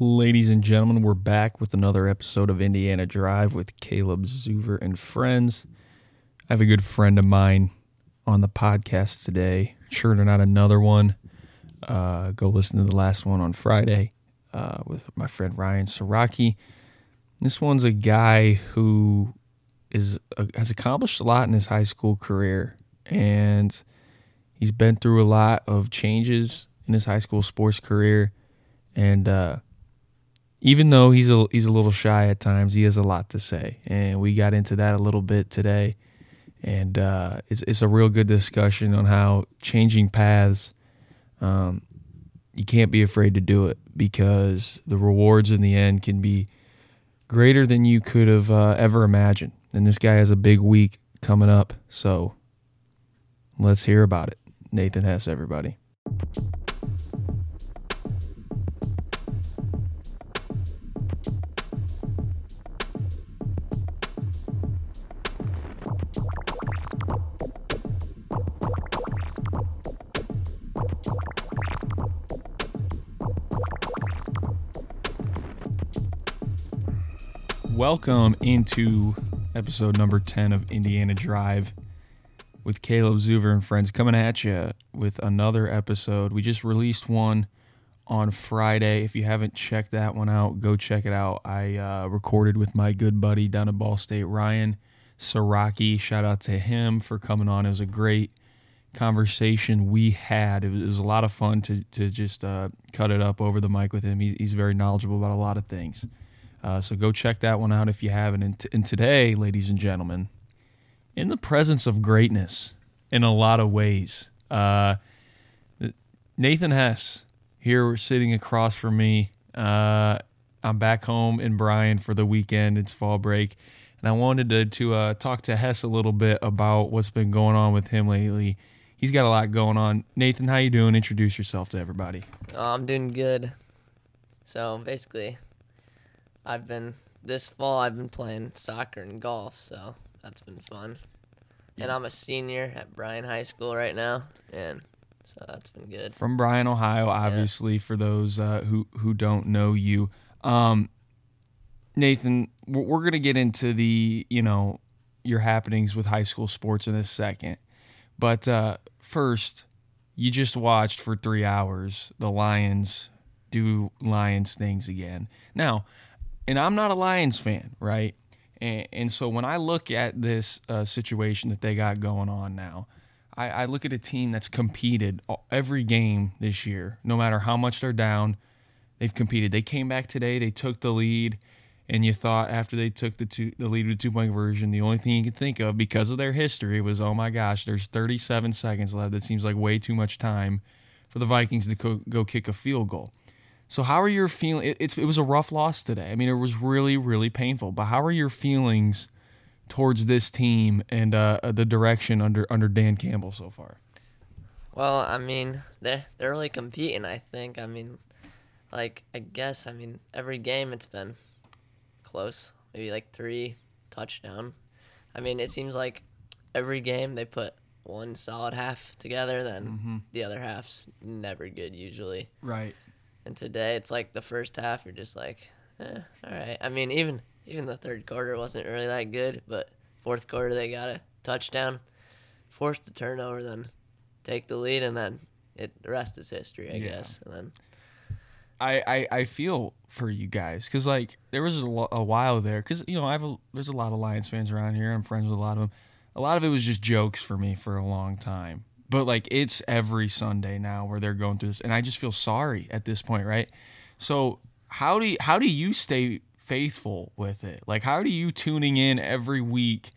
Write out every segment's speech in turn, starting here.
Ladies and gentlemen, we're back with another episode of Indiana Drive with Caleb Zuver and friends. I have a good friend of mine on the podcast today, churning out another one. Uh, go listen to the last one on Friday uh, with my friend Ryan Saraki. This one's a guy who is uh, has accomplished a lot in his high school career, and he's been through a lot of changes in his high school sports career, and uh, even though he's a he's a little shy at times, he has a lot to say, and we got into that a little bit today. And uh, it's it's a real good discussion on how changing paths. Um, you can't be afraid to do it because the rewards in the end can be greater than you could have uh, ever imagined. And this guy has a big week coming up, so let's hear about it. Nathan Hess, everybody. Welcome into episode number 10 of Indiana Drive with Caleb Zuver and friends coming at you with another episode. We just released one on Friday. If you haven't checked that one out, go check it out. I uh, recorded with my good buddy down at Ball State, Ryan Saraki. Shout out to him for coming on. It was a great conversation we had. It was, it was a lot of fun to, to just uh, cut it up over the mic with him. He's, he's very knowledgeable about a lot of things. Uh, so go check that one out if you haven't. And, t- and today, ladies and gentlemen, in the presence of greatness in a lot of ways, uh, Nathan Hess here sitting across from me. Uh, I'm back home in Bryan for the weekend. It's fall break. And I wanted to, to uh, talk to Hess a little bit about what's been going on with him lately. He's got a lot going on. Nathan, how you doing? Introduce yourself to everybody. Oh, I'm doing good. So basically, I've been this fall. I've been playing soccer and golf, so that's been fun. And I'm a senior at Bryan High School right now, and so that's been good. From Bryan, Ohio, obviously, for those uh, who who don't know you, um, Nathan, we're, we're gonna get into the you know your happenings with high school sports in a second, but uh, first, you just watched for three hours the Lions do Lions things again. Now, and I'm not a Lions fan, right? And, and so when I look at this uh, situation that they got going on now, I, I look at a team that's competed every game this year, no matter how much they're down. They've competed. They came back today. They took the lead, and you thought after they took the two, the lead with two point version, the only thing you could think of because of their history was, oh my gosh, there's 37 seconds left. That seems like way too much time for the Vikings to go, go kick a field goal. So how are your feeling? It, it's it was a rough loss today. I mean, it was really really painful. But how are your feelings towards this team and uh, the direction under under Dan Campbell so far? Well, I mean, they're they're really competing. I think. I mean, like I guess I mean every game it's been close. Maybe like three touchdown. I mean, it seems like every game they put one solid half together, then mm-hmm. the other half's never good usually. Right. And today it's like the first half you're just like, eh, all right. I mean, even even the third quarter wasn't really that good, but fourth quarter they got a touchdown, forced the turnover, then take the lead, and then it the rest is history, I yeah. guess. And then I, I, I feel for you guys because like there was a, a while there because you know I have a, there's a lot of Lions fans around here. I'm friends with a lot of them. A lot of it was just jokes for me for a long time but like it's every Sunday now where they're going through this, and I just feel sorry at this point, right? So how do you, how do you stay faithful with it? Like how are you tuning in every week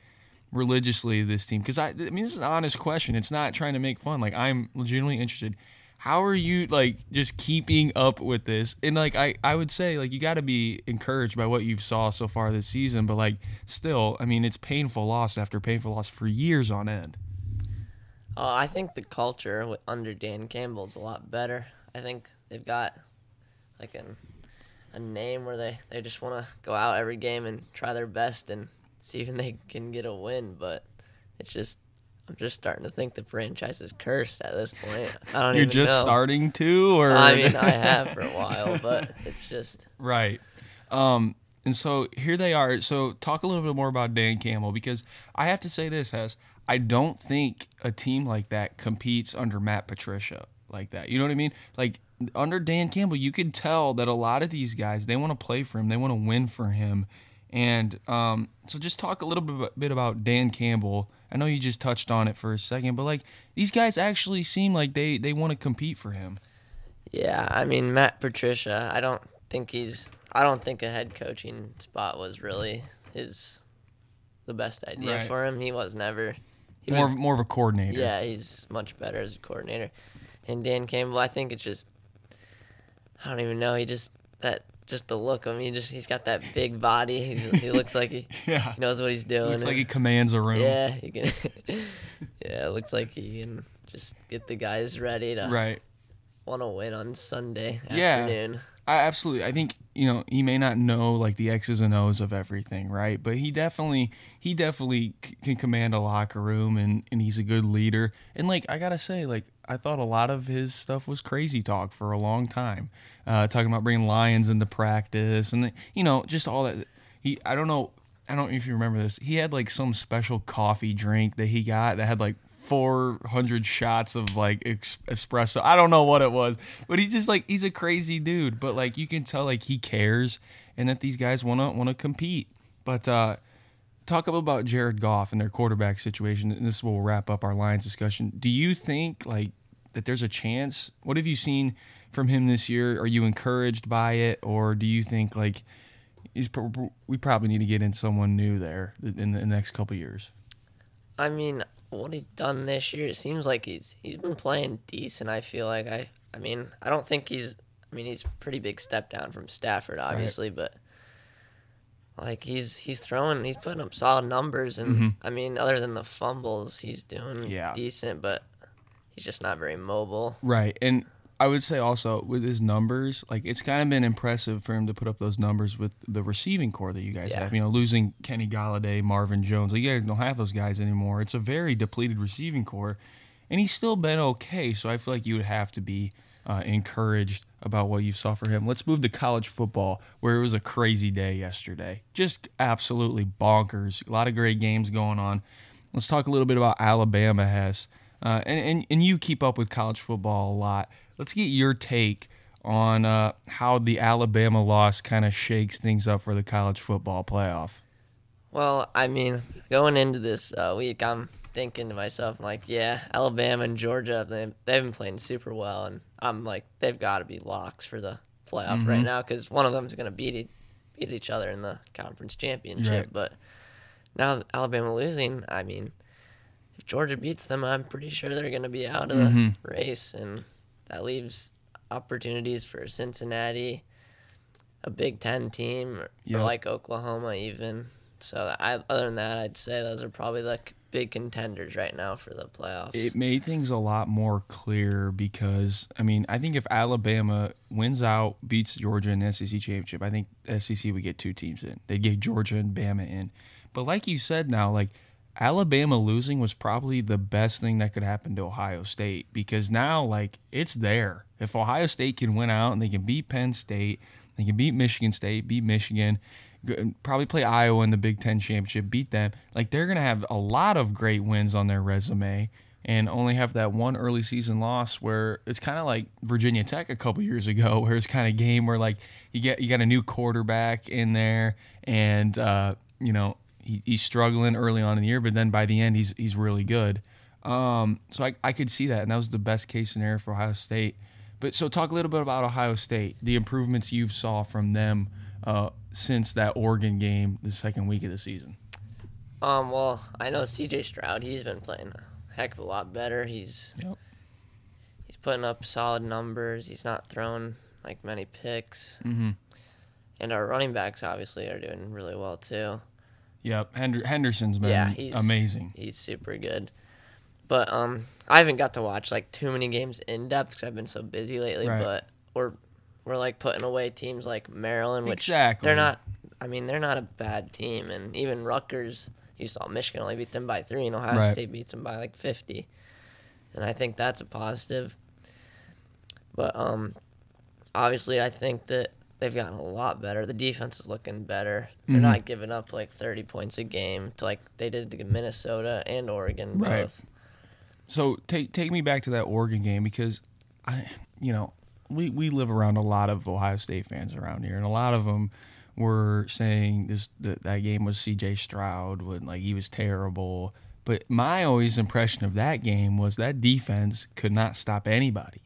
religiously to this team? Because I, I mean, this is an honest question. It's not trying to make fun. Like I'm legitimately interested. How are you like just keeping up with this? And like I, I would say like you got to be encouraged by what you've saw so far this season, but like still, I mean, it's painful loss after painful loss for years on end. Uh, I think the culture under Dan Campbell is a lot better. I think they've got like an, a name where they, they just want to go out every game and try their best and see if they can get a win. But it's just, I'm just starting to think the franchise is cursed at this point. I don't You're just know. starting to, or I mean, I have for a while, but it's just right. Um, and so here they are. So talk a little bit more about Dan Campbell because I have to say this as I don't think a team like that competes under Matt Patricia like that. You know what I mean? Like under Dan Campbell, you can tell that a lot of these guys they want to play for him, they want to win for him. And um, so just talk a little bit, bit about Dan Campbell. I know you just touched on it for a second, but like these guys actually seem like they they want to compete for him. yeah. I mean, Matt Patricia. I don't think he's. I don't think a head coaching spot was really his the best idea Right. for him. He was never. He More was, more of a coordinator. yeah, he's much better as a coordinator. And Dan Campbell, I think it's just. I don't even know. He just that just the look of him. He just he's got that big body. He's, he looks like he, Yeah. he knows what he's doing. Looks like he commands a room. Yeah, he can. yeah, it looks like he can just get the guys ready to Right. want to win on Sunday Yeah. afternoon. I absolutely. I think you know he may not know like the X's and O's of everything, right? But he definitely he definitely c- can command a locker room, and and he's a good leader. And like I gotta say, like I thought a lot of his stuff was crazy talk for a long time, uh, talking about bringing lions into practice, and you know just all that. He I don't know. I don't know if you remember this. He had like some special coffee drink that he got that had like 400 shots of like ex- espresso. I don't know what it was, but he's just like he's a crazy dude. But like you can tell like he cares and that these guys want to want to compete. But uh talk about Jared Goff and their quarterback situation. And this will wrap up our Lions discussion. Do you think like that there's a chance? What have you seen from him this year? Are you encouraged by it, or do you think like he's pro- we probably need to get in someone new there in the next couple years? I mean, what he's done this year, it seems like he's he's been playing decent. I feel like I I mean, I don't think he's I mean, he's a pretty big step down from Stafford obviously, but like he's he's throwing he's putting up solid numbers and mm-hmm. I mean, other than the fumbles, he's doing Yeah. decent, but he's just not very mobile. Right. And I would say also with his numbers, like it's kind of been impressive for him to put up those numbers with the receiving corps that you guys Yeah. have. You know, losing Kenny Golladay, Marvin Jones, like you guys don't have those guys anymore. It's a very depleted receiving corps, and he's still been okay. So I feel like you would have to be uh, encouraged about what you saw for him. Let's move to college football, where it was a crazy day yesterday. Just absolutely bonkers. A lot of great games going on. Let's talk a little bit about Alabama Hess. Uh, and, and, and you keep up with college football a lot. Let's get your take on uh, how the Alabama loss kind of shakes things up for the college football playoff. Well, I mean, going into this uh, week, I'm thinking to myself, I'm like, yeah, Alabama and Georgia, they, they've been playing super well, and I'm like, they've got to be locks for the playoff Mm-hmm. right now because one of them's going to beat e- beat each other in the conference championship. Right. But now Alabama losing, I mean, if Georgia beats them, I'm pretty sure they're going to be out of the Mhm. race, and that leaves opportunities for Cincinnati, a Big Ten team, or, Yep. or like Oklahoma even. So I, other than that, I'd say those are probably the big contenders right now for the playoffs. It made things a lot more clear because, I mean, I think if Alabama wins out, beats Georgia in the SEC championship, I think SEC would get two teams in. They'd get Georgia and Bama in. But like you said now, like Alabama losing was probably the best thing that could happen to Ohio State because now, like, it's there. If Ohio State can win out and they can beat Penn State, they can beat Michigan State, beat Michigan, probably play Iowa in the Big Ten championship, beat them. Like they're gonna have a lot of great wins on their resume, and only have that one early season loss where it's kind of like Virginia Tech a couple years ago, where it's kind of game where like you get you got a new quarterback in there, and uh, you know he, he's struggling early on in the year, but then by the end he's he's really good. Um, so I, I could see that, and that was the best case scenario for Ohio State. But so talk a little bit about Ohio State, the improvements you've saw from them uh, since that Oregon game, the second week of the season. Um, well, I know C.J. Stroud. He's been playing a heck of a lot better. He's Yep. he's putting up solid numbers. He's not throwing like many picks, Mm-hmm. and our running backs obviously are doing really well too. Yep. Hender- Henderson's been yeah, he's amazing. He's super good. But um, I haven't got to watch like too many games in depth because I've been so busy lately. Right. But we're we're like putting away teams like Maryland, which Exactly. they're not. I mean, they're not a bad team, and even Rutgers. you saw Michigan only beat them by three, and Ohio Right. State beats them by like fifty, and I think that's a positive. But um, obviously, I think that they've gotten a lot better. The defense is looking better. They're Mhm. not giving up like thirty points a game to like they did to Minnesota and Oregon both. Right. So take take me back to that Oregon game because I, you know, we we live around a lot of Ohio State fans around here, and a lot of them were saying this that, that game was C.J. Stroud when like he was terrible. But my always impression of that game was that defense could not stop anybody.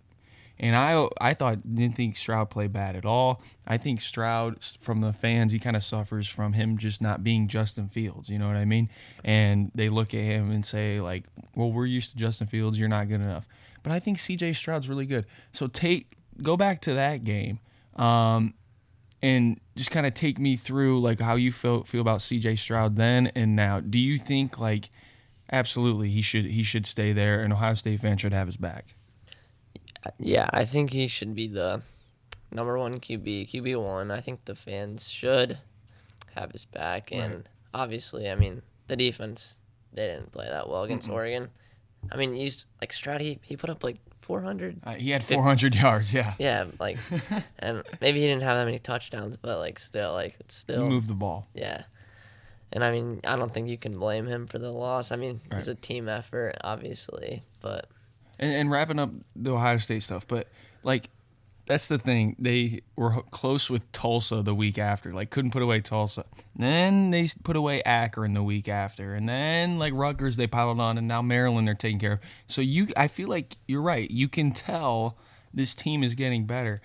And I I thought didn't think Stroud played bad at all. I think Stroud from the fans he kind of suffers from him just not being Justin Fields. You know what I mean? And they look at him and say like, "Well, we're used to Justin Fields. You're not good enough." But I think C.J. Stroud's really good. So take go back to that game, um, and just kind of take me through like how you feel feel about C.J. Stroud then and now. Do you think like absolutely he should he should stay there and Ohio State fans should have his back? Yeah, I think he should be the number one QB, QB one. I think the fans should have his back, and obviously, I mean, the defense they didn't play that well against Mm-mm. Oregon. I mean, you s- like Stroud, he, he put up like 400. Uh, he had 400 yards. Yeah, Yeah, like, and maybe he didn't have that many touchdowns, but like still, like it's he still moved the ball. yeah. And I mean, I don't think you can blame him for the loss. I mean, it was a team effort, obviously, but And, and wrapping up the Ohio State stuff, but like that's the thing. They were close with Tulsa the week after, like couldn't put away Tulsa. Then they put away Akron the week after, and then like Rutgers they piled on, and now Maryland they're taking care of. So you, I feel like you're right. You can tell this team is getting better.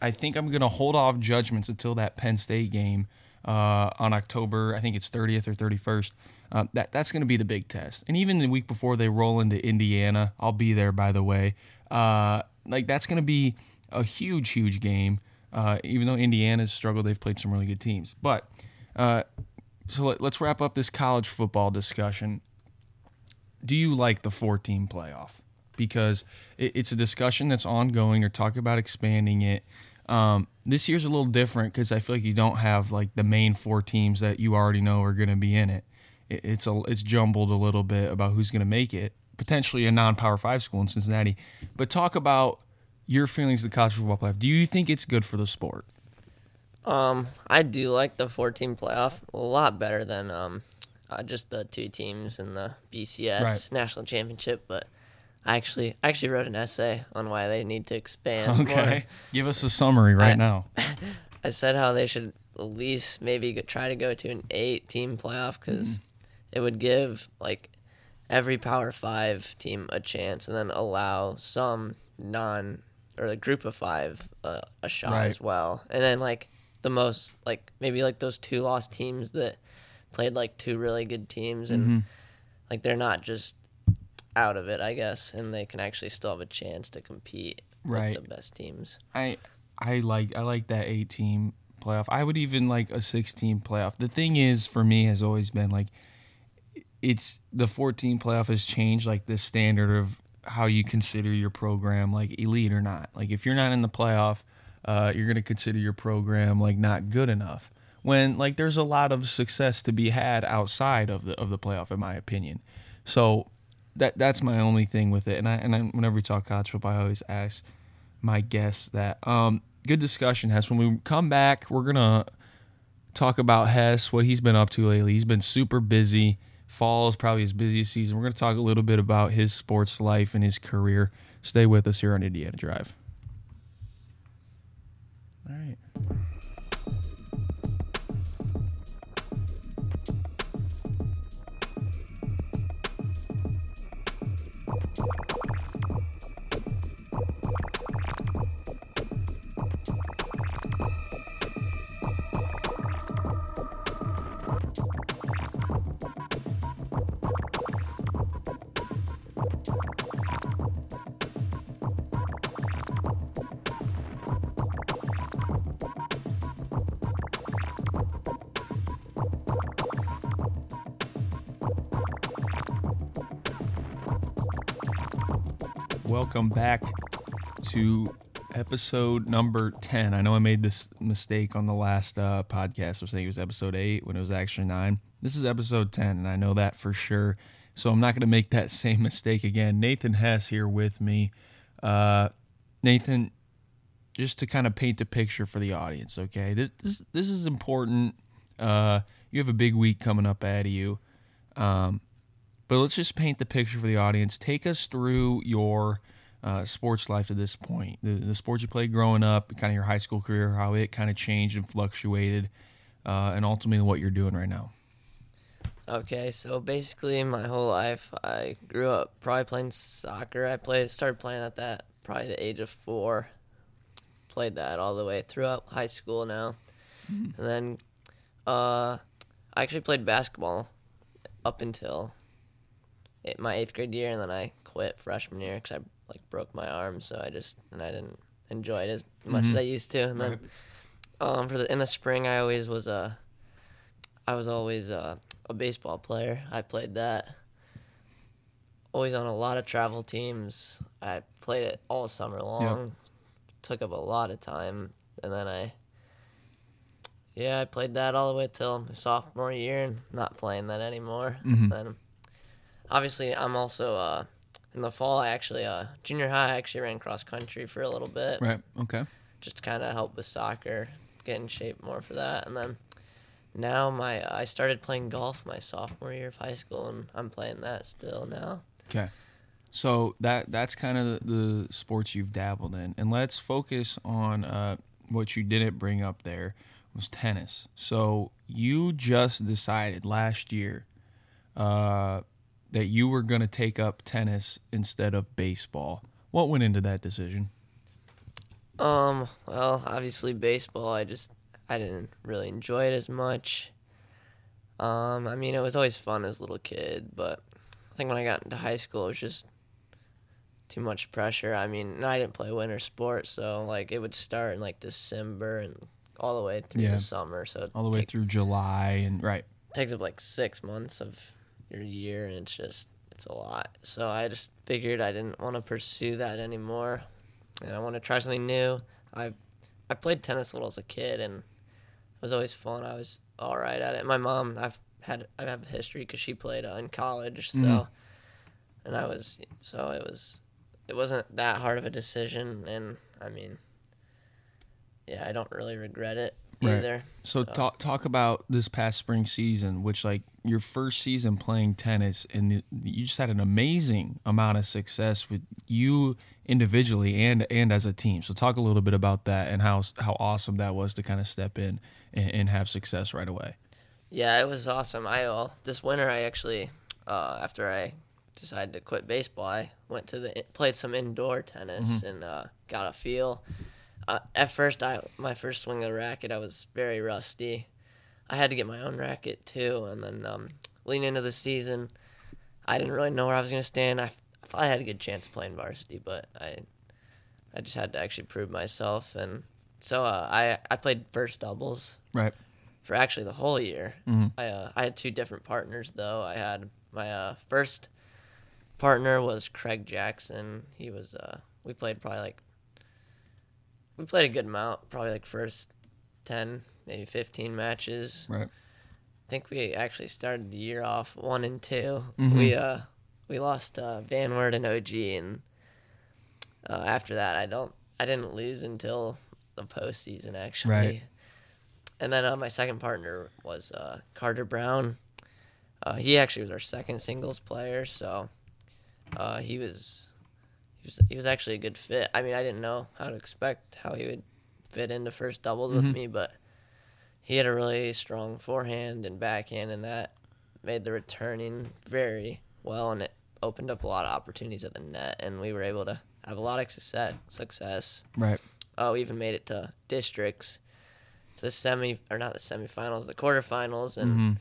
I think I'm gonna hold off judgments until that Penn State game uh, on October. I think it's 30th or 31st. Uh, that that's going to be the big test. And even the week before they roll into Indiana, I'll be there. By the way, uh, like that's going to be a huge, huge game. Uh, even though Indiana's struggled, they've played some really good teams. But uh, so let, let's wrap up this college football discussion. Do you like the four-team playoff? Because it, it's a discussion that's ongoing. Or talk about expanding it. Um, this year's a little different because I feel like you don't have like the main four teams that you already know are going to be in it. It. It's a it's jumbled a little bit about who's going to make it. Potentially a non-power five school in Cincinnati, but talk about your feelings of the college football playoff. Do you think it's good for the sport? Um, I do like the four-team playoff a lot better than um, uh, just the two teams in the BCS Right. national championship. But I actually, I actually wrote an essay on why they need to expand. Okay, more. give us a summary right I- now. I said how they should at least maybe try to go to an eight-team playoff because it would give like every Power Five team a chance, and then allow some non or the group of five uh, a shot Right. as well, and then like the most like maybe like those two lost teams that played like two really good teams, and Mhm. like they're not just out of it, I guess, and they can actually still have a chance to compete Right. with the best teams. I I like I like that eight team playoff. I would even like a six team playoff. The thing is for me has always been like it's the 14 playoff has changed like the standard of how you consider your program like elite or not. Like if you're not in the playoff, uh, you're gonna consider your program like not good enough. When like there's a lot of success to be had outside of the of the playoff, in my opinion. So that that's my only thing with it. And I and I, whenever we talk college football, I always ask my guests that. Um, good discussion, Hess. When we come back, we're gonna talk about Hess, what he's been up to lately. He's been super busy. Fall is probably his busiest season. We're gonna talk a little bit about his sports life and his career. Stay with us here on Indiana Drive. All right. Back to episode number 10. I know I made this mistake on the last uh, podcast. I was saying it was episode 8 when it was actually 9. This is episode 10, and I know that for sure. So I'm not going to make that same mistake again. Nathan Hess here with me. Uh, Nathan, just to kind of paint a picture for the audience, okay? This, this, this is important. Uh, you have a big week coming up ahead of you. Um, but let's just paint the picture for the audience. Take us through your uh, sports life to this point, the, the sports you played growing up, kind of your high school career, how it kind of changed and fluctuated, uh, and ultimately what you're doing right now. Okay, so basically my whole life I grew up probably playing soccer. I played started playing at that probably the age of four. Played that all the way throughout high school now. Mm-hmm. And then uh, I actually played basketball up until my eighth grade year, and then I quit freshman year because I like broke my arm, so I just and I didn't enjoy it as much mm-hmm. as I used to. And then right. um, for the in the spring, I always was a I was always a, a baseball player. I played that. Always on a lot of travel teams. I played it all summer long. Yep. Took up a lot of time, and then I yeah, I played that all the way till my sophomore year, and not playing that anymore. Mm-hmm. Then, obviously, I'm also uh, in the fall. I actually uh, junior high. I actually ran cross country for a little bit. Right. Okay. Just to kind of help with soccer, get in shape more for that, and then now my I started playing golf my sophomore year of high school, and I'm playing that still now. Okay. So that that's kind of the, the sports you've dabbled in, and let's focus on uh, what you didn't bring up there was tennis. So you just decided last year uh, that you were going to take up tennis instead of baseball. What went into that decision? Um, well, obviously baseball. I just I didn't really enjoy it as much. Um, I mean, it was always fun as a little kid, but I think when I got into high school, it was just too much pressure. I mean, I didn't play winter sports, so like it would start in like December and all the way through yeah. the summer. So all the way take, through July and right takes up like six months of your year, and it's just it's a lot. So I just figured I didn't want to pursue that anymore, and I want to try something new. I I played tennis a little as a kid, and it was always fun. I was all right at it. My mom, I've had I have a history because she played uh, in college, so mm-hmm. and I was so it was it wasn't that hard of a decision, and I mean yeah, I don't really regret it right. either. So, so, talk talk about this past spring season, which like your first season playing tennis, and you just had an amazing amount of success with you individually and and as a team. So talk a little bit about that and how how awesome that was to kind of step in and, and have success right away. Yeah, it was awesome. I uh, this winter I actually uh, after I decided to quit baseball, I went to the played some indoor tennis mm-hmm. and uh, got a feel uh, at first, I my first swing of the racket, I was very rusty. I had to get my own racket too, and then um, leading into the season, I didn't really know where I was going to stand. I, I thought I had a good chance of playing varsity, but I I just had to actually prove myself, and so uh, I I played first doubles. Right. For actually the whole year, mm-hmm. I uh, I had two different partners though. I had my uh, first partner was Craig Jackson. He was uh, we played probably like we played a good amount, probably like first ten, maybe fifteen matches. Right. I think we actually started the year off one and 2 mm-hmm. We uh we lost uh, Van Wert and OG, and uh, after that, I don't I didn't lose until the postseason actually. Right. And then uh, my second partner was uh, Carter Brown. Uh, he actually was our second singles player, so uh, he was he was, he was actually a good fit. I mean, I didn't know how to expect how he would fit into first doubles mm-hmm. with me, but he had a really strong forehand and backhand, and that made the returning very well, and it opened up a lot of opportunities at the net, and we were able to have a lot of success. Success. Right. Oh, we even made it to districts, to the semi or not the semifinals, the quarterfinals, and mm-hmm.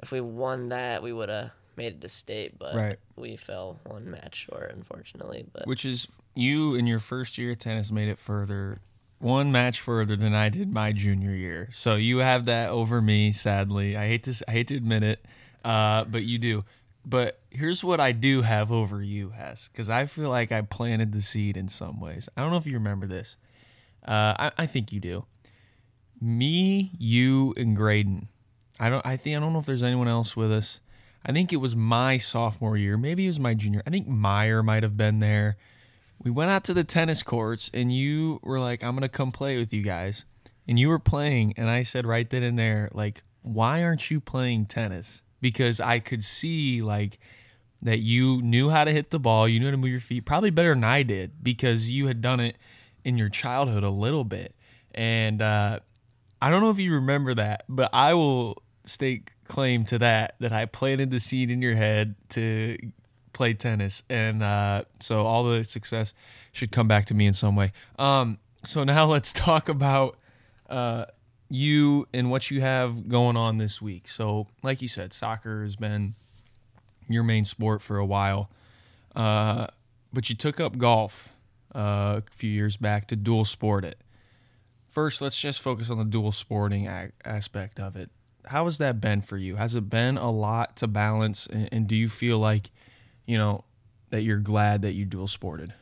if we won that, we would have made it to state, but right. we fell one match short, unfortunately. But which is you in your first year of tennis made it further, one match further than I did my junior year. So you have that over me. Sadly, I hate to I hate to admit it, uh, but you do. But here's what I do have over you, Hess, because I feel like I planted the seed in some ways. I don't know if you remember this. Uh, I, I think you do. Me, you, and Graydon. I don't. I think I don't know if there's anyone else with us. I think it was my sophomore year. Maybe it was my junior. I think Meyer might have been there. We went out to the tennis courts, and you were like, "I'm gonna come play with you guys," and you were playing, and I said right then and there, like, "Why aren't you playing tennis?" Because I could see like that you knew how to hit the ball, you knew how to move your feet, probably better than I did because you had done it in your childhood a little bit. And uh, I don't know if you remember that, but I will stake claim to that that I planted the seed in your head to play tennis, and uh, so all the success should come back to me in some way. Um, so now let's talk about uh, you and what you have going on this week. So, like you said, soccer has been your main sport for a while, uh, but you took up golf uh, a few years back to dual sport it. First, let's just focus on the dual sporting a- aspect of it. How has that been for you? Has it been a lot to balance, and, and do you feel like, you know, that you're glad that you dual sported?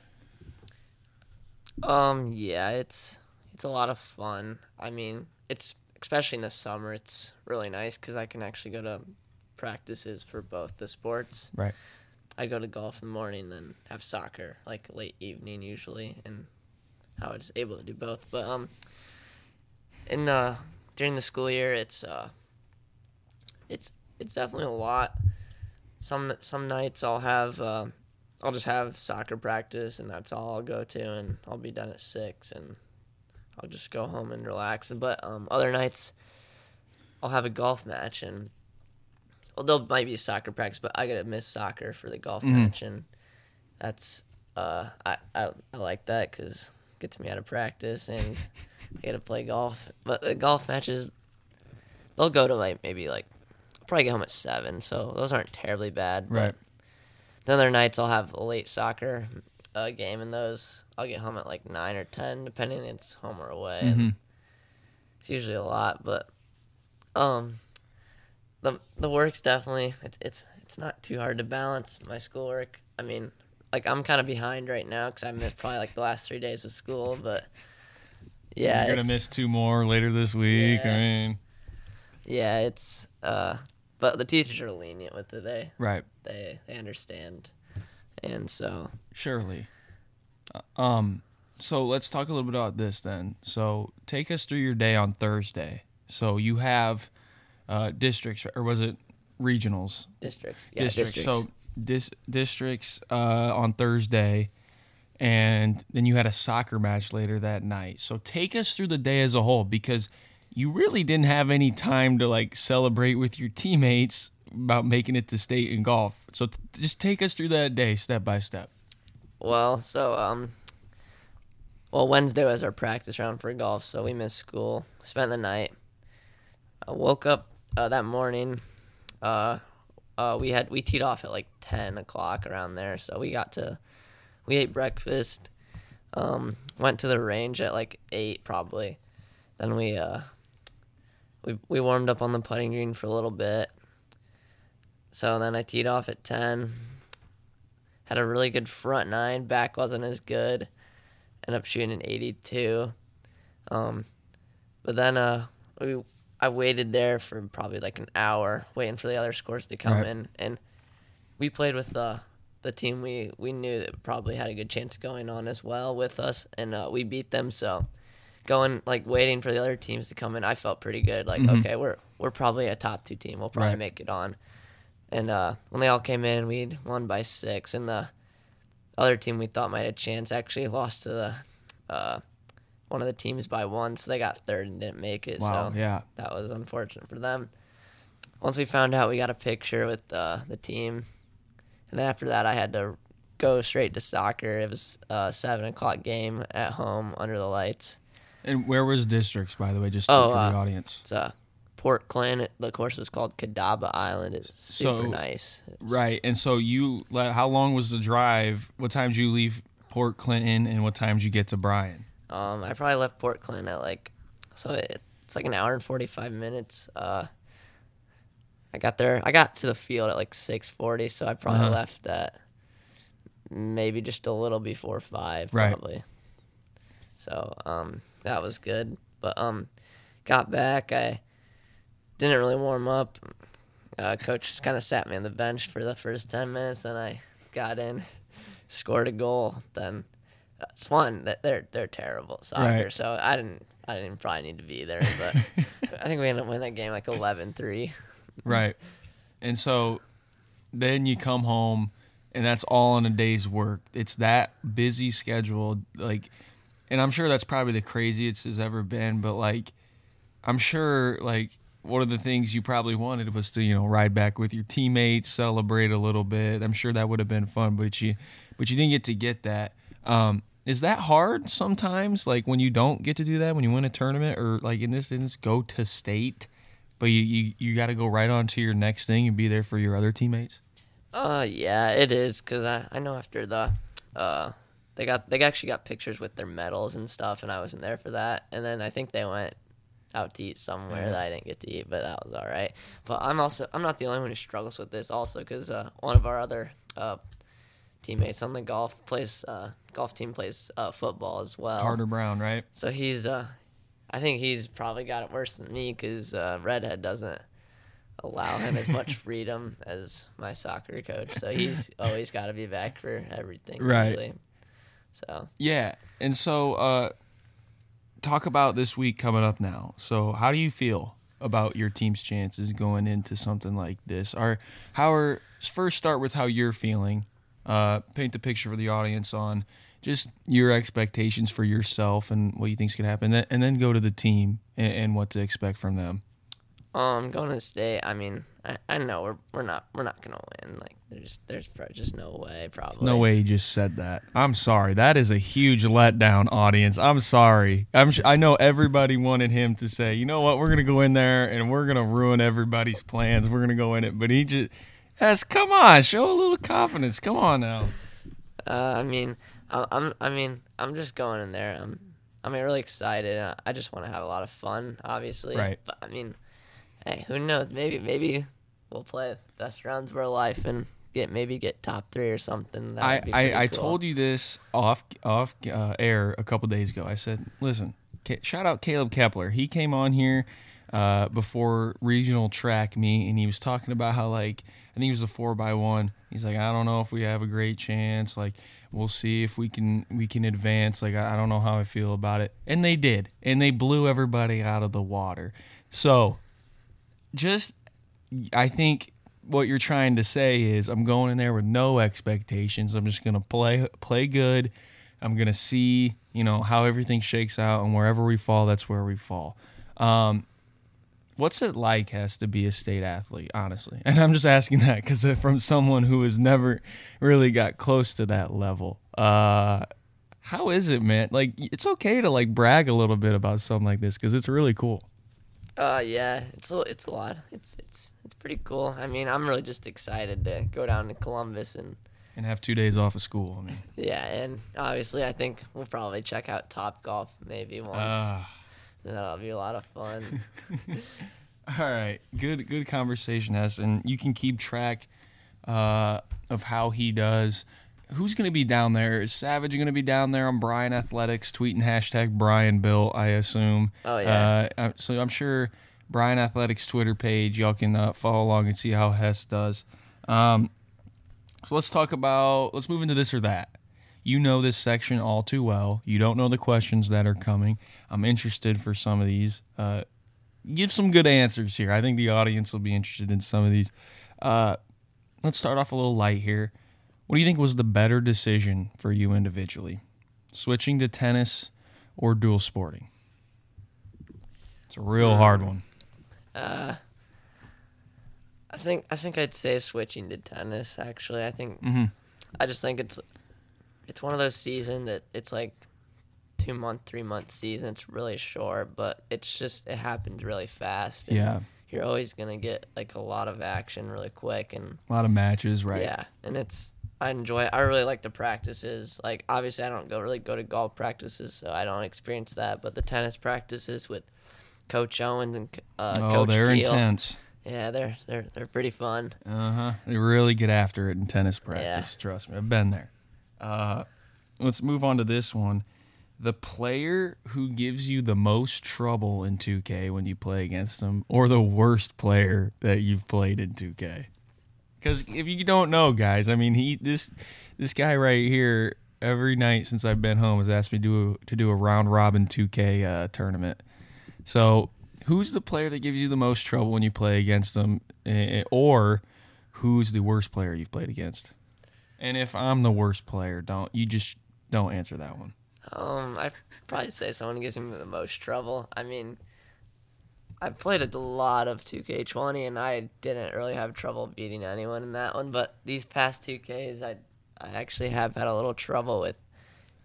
Um, yeah, it's it's a lot of fun. I mean, it's especially in the summer. It's really nice because I can actually go to practices for both the sports. Right. I go to golf in the morning, then have soccer like late evening usually, and how I was able to do both. But um, in the during the school year, it's uh, it's it's definitely a lot. Some some nights I'll have uh, I'll just have soccer practice, and that's all I'll go to, and I'll be done at six, and I'll just go home and relax. But um, other nights I'll have a golf match, and well, there might be a soccer practice, but I gotta miss soccer for the golf Mhm. match, and that's uh, I, I I like that because gets me out of practice and I get to play golf. But the golf matches, they'll go to like maybe like probably get home at seven, so those aren't terribly bad. but Right. The other nights I'll have a late soccer uh, game, and those I'll get home at like nine or ten, depending it's home or away. And Mhm. it's usually a lot, but um, the the work's definitely it's it's it's not too hard to balance my schoolwork. I mean, like I'm kind of behind right now because I missed probably like the last three days of school, but yeah, you're gonna miss two more later this week. I mean, Yeah, it's uh, but the teachers are lenient with it. They right. they they understand, and so Surely. Uh, Um, so let's talk a little bit about this then. So take us through your day on Thursday. So you have uh, districts, or was it regionals? districts, yeah, districts. districts. So dis- districts uh, on Thursday, and then you had a soccer match later that night. So take us through the day as a whole because you really didn't have any time to like celebrate with your teammates about making it to state in golf. So t- just take us through that day step by step. Well, so um, well Wednesday was our practice round for golf, so we missed school. Spent the night. I woke up uh, that morning. Uh, uh, we had we teed off at like ten o'clock around there, so we got to we ate breakfast. Um, went to the range at like eight probably. Then we uh, we we warmed up on the putting green for a little bit. So then I teed off at ten had a really good front nine. Back wasn't as good. Ended up shooting an 82. Um, but then uh, we I waited there for probably like an hour, waiting for the other scores to come Right. in, and we played with the the team we we knew that probably had a good chance going on as well with us, and uh, we beat them. So going like waiting for the other teams to come in, I felt pretty good. Like Mhm. okay, we're we're probably a top two team. We'll probably Right. make it on. And uh, when they all came in, we'd won by six, and the other team we thought might have a chance actually lost to the uh, one of the teams by one, so they got third and didn't make it. Wow. So yeah. that was unfortunate for them. Once we found out, we got a picture with uh, the team, and then after that, I had to go straight to soccer. It was a seven o'clock game at home under the lights. And where was districts, by the way, just Oh, for uh, the audience? It's uh, Port Clinton. The course was called Catawba Island. It's super So- nice. It's- Right. And so you, how long was the drive? What time did you leave Port Clinton, and what time did you get to Bryan? Um, I probably left Port Clinton at like, so it, it's like an hour and forty five minutes. Uh, I got there. I got to the field at like six forty, so I probably Uh-huh. left at maybe just a little before five, Right. probably. So, um, that was good. But um, got back. I didn't really warm up. Uh, coach just kind of sat me on the bench for the first ten minutes, and I got in, scored a goal. Then it's fun. That they're they're terrible soccer, Right. so I didn't I didn't probably need to be there, but I think we ended up winning that game like 11-3. Right. And so then you come home and that's all in a day's work. It's that busy schedule like and I'm sure that's probably the craziest it's ever been, but like I'm sure like one of the things you probably wanted was to, you know, ride back with your teammates, celebrate a little bit. I'm sure that would have been fun, but you but you didn't get to get that. Um is that hard sometimes like when you don't get to do that when you win a tournament or like in this instance go to state but you you, you got to go right on to your next thing and be there for your other teammates. Uh, yeah, it is because I, I know after the uh they got they actually got pictures with their medals and stuff, and I wasn't there for that. And then I think they went out to eat somewhere Yeah. that I didn't get to eat, but that was all right. But I'm also I'm not the only one who struggles with this also because uh, one of our other uh teammates on the golf plays uh golf team plays uh football as well. Carter Brown, right? So he's uh I think he's probably got it worse than me because uh, Redhead doesn't allow him as much freedom as my soccer coach. So he's always got to be back for everything. Right. Usually. So Yeah. And so uh talk about this week coming up now. So how do you feel about your team's chances going into something like this? Are how are first start with how you're feeling. Uh paint the picture for the audience on just your expectations for yourself and what you think's going to happen and then, go to the team and, and what to expect from them. um, I'm going to state. I mean, I, I know we're we're not we're not gonna win. Like there's there's just no way. Probably No way you just said that. I'm sorry. That is a huge letdown, audience. I'm sorry. I'm. sh- I know everybody wanted him to say, you know what, we're gonna go in there and we're gonna ruin everybody's plans. We're gonna go in it, but he just, yes, come on, show a little confidence. Come on now. Uh, I mean, I- I'm. I mean, I'm just going in there. I'm. I'm really excited. Uh, I just want to have a lot of fun, obviously. Right. But I mean, hey, who knows? Maybe, maybe we'll play best rounds of our life and get maybe get top three or something. That I, I, pretty I told you this off off uh, air a couple days ago. I said, listen, shout out Caleb Kepler. He came on here uh, before regional track meet, and he was talking about how like I think he was a four by one. He's like, I don't know if we have a great chance. Like we'll see if we can we can advance. Like I, I don't know how I feel about it, and they did, and they blew everybody out of the water. So just I think what you're trying to say is I'm going in there with no expectations. I'm just gonna play play good. I'm gonna see you know how everything shakes out, and wherever we fall, that's where we fall. Um, what's it like has to be a state athlete, honestly? And I'm just asking that because from someone who has never really got close to that level. Uh, how is it, man? Like it's okay to like brag a little bit about something like this because it's really cool. Uh, yeah, it's a, it's a lot. It's it's it's pretty cool. I mean, I'm really just excited to go down to Columbus and And have two days off of school. I mean, yeah, and obviously I think we'll probably check out Top Golf maybe once. ah. That'll be a lot of fun. All right, good good conversation, Hess, and you can keep track uh, of how he does. Who's going to be down there? Is Savage going to be down there on Bryan Athletics, tweeting hashtag Brian Bill? I assume. Oh, yeah. Uh, so I'm sure Bryan Athletics Twitter page. Y'all can uh, follow along and see how Hess does. Um, so let's talk about. Let's move into this or that. You know this section all too well. You don't know the questions that are coming. I'm interested for some of these. Uh, give some good answers here. I think the audience will be interested in some of these. Uh, let's start off a little light here. What do you think was the better decision for you individually? Switching to tennis or dual sporting? It's a real hard one. Uh, I think I think I'd say switching to tennis. Actually, I think hmm I just think it's it's one of those seasons that it's like two month, three month season. It's really short, but it's just it happens really fast. and Yeah, you're always gonna get like a lot of action really quick, and a lot of matches, right? yeah, and it's I enjoy. it. I really like the practices. Like obviously, I don't go really go to golf practices, so I don't experience that. But the tennis practices with Coach Owens and uh, oh, Coach they're Keel, intense. yeah, they're they're they're pretty fun. Uh huh. They really get after it in tennis practice. Trust me, I've been there. Uh, let's move on to this one. the player who gives you the most trouble in 2K when you play against them, or the worst player that you've played in 2K. Because if you don't know, guys, I mean, he this this guy right here every night since I've been home has asked me to do a, to do a round robin 2K uh, tournament. So, who's the player that gives you the most trouble when you play against them, or who's the worst player you've played against? And if I'm the worst player, don't you just don't answer that one. Um, I'd probably say someone who gives me the most trouble. I mean, I've played a lot of 2K20 and I didn't really have trouble beating anyone in that one. But these past 2Ks, I I actually have had a little trouble with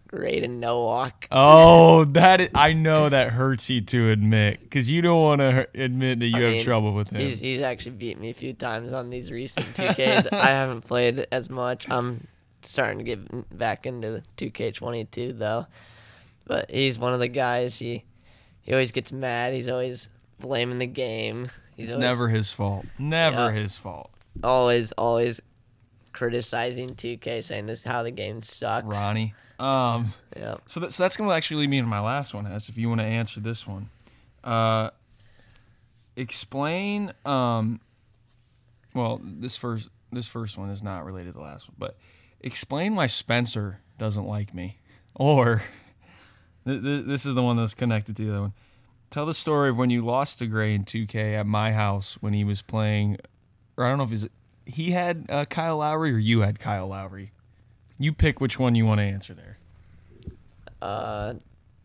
Graydon Nowak. Oh, that is, I know that hurts you to admit because you don't want to admit that you I have mean, trouble with him. He's he's actually beat me a few times on these recent 2Ks. I haven't played as much. I'm starting to get back into 2K22 though. But he's one of the guys. He he always gets mad. He's always blaming the game. He's It's always, never his fault. Never Yeah. his fault. always always criticizing 2K, saying this is how the game sucks. Ronnie. Um. Yeah. So, that, so that's going to actually lead me into my last one, as if you want to answer this one. Uh, explain. Um, well, this first this first one is not related to the last one, but explain why Spencer doesn't like me, or th- th- this is the one that's connected to the other one. Tell the story of when you lost to Gray in 2K at my house when he was playing, or I don't know if he's he had uh, Kyle Lowry or you had Kyle Lowry. You pick which one you want to answer there. Uh,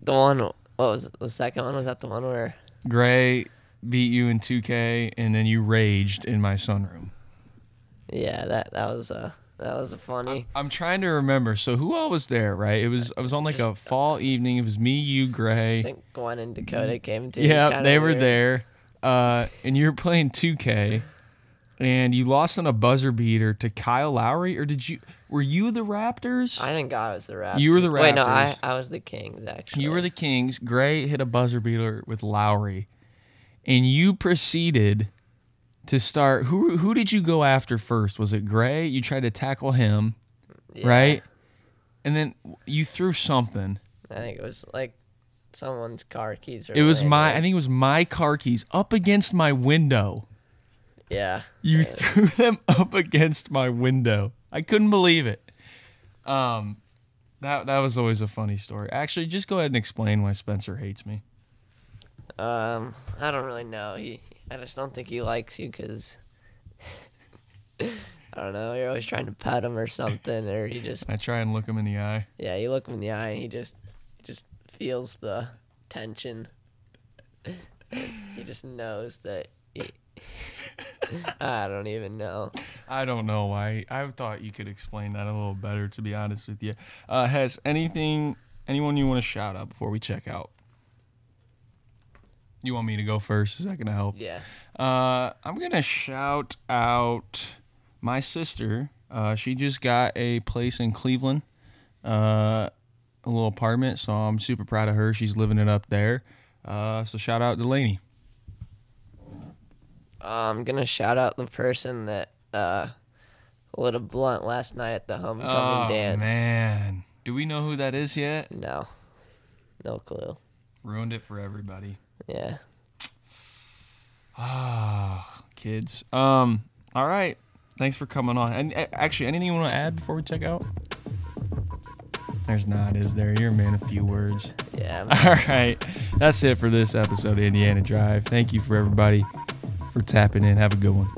the one. What was it? the second one? Was that the one where? Gray beat you in 2K, and then you raged in my sunroom. Yeah, that that was uh that was a funny. I'm trying to remember. So who all was there? Right? It was. I was on like a fall evening. It was me, you, Gray. I think Gwen and Dakota came to. It was Yeah, they were weird. there. Uh, and you were playing 2K, and you lost on a buzzer beater to Kyle Lowry, or did you? Were you the Raptors? I think I was the Raptors. You were the Raptors. Wait, no, I I was the Kings actually. You were the Kings. Gray hit a buzzer beater with Lowry, and you proceeded to start. Who who did you go after first? Was it Gray? You tried to tackle him, Yeah, right? And then you threw something. I think it was like someone's car keys. Or It was my. I think it was my car keys up against my window. Yeah. You threw them up against my window. I couldn't believe it. Um, that that was always a funny story. Actually, just go ahead and explain why Spencer hates me. Um, I don't really know. He, I just don't think he likes you because. I don't know. You're always trying to pet him or something, or he just I try and look him in the eye. yeah. You look him in the eye, and he just he just feels the tension. he just knows that. He, I don't even know. I don't know why. I thought you could explain that a little better. To be honest with you, uh, has anything anyone you want to shout out before we check out? You want me to go first? Is that gonna help? Yeah. Uh, I'm gonna shout out my sister. Uh, she just got a place in Cleveland, uh, a little apartment. So I'm super proud of her. She's living it up there. Uh, so shout out Delaney. I'm gonna shout out the person that uh lit a little blunt last night at the homecoming oh dance. man, do we know who that is yet? No, no clue. Ruined it for everybody. Yeah. Ah, kids. Um. All right. Thanks for coming on. And uh, actually, anything you want to add before we check out? There's not, is there? You're a man of few words. Yeah. All right. That's it for this episode of Indiana Drive. Thank you for everybody for tapping in. Have a good one.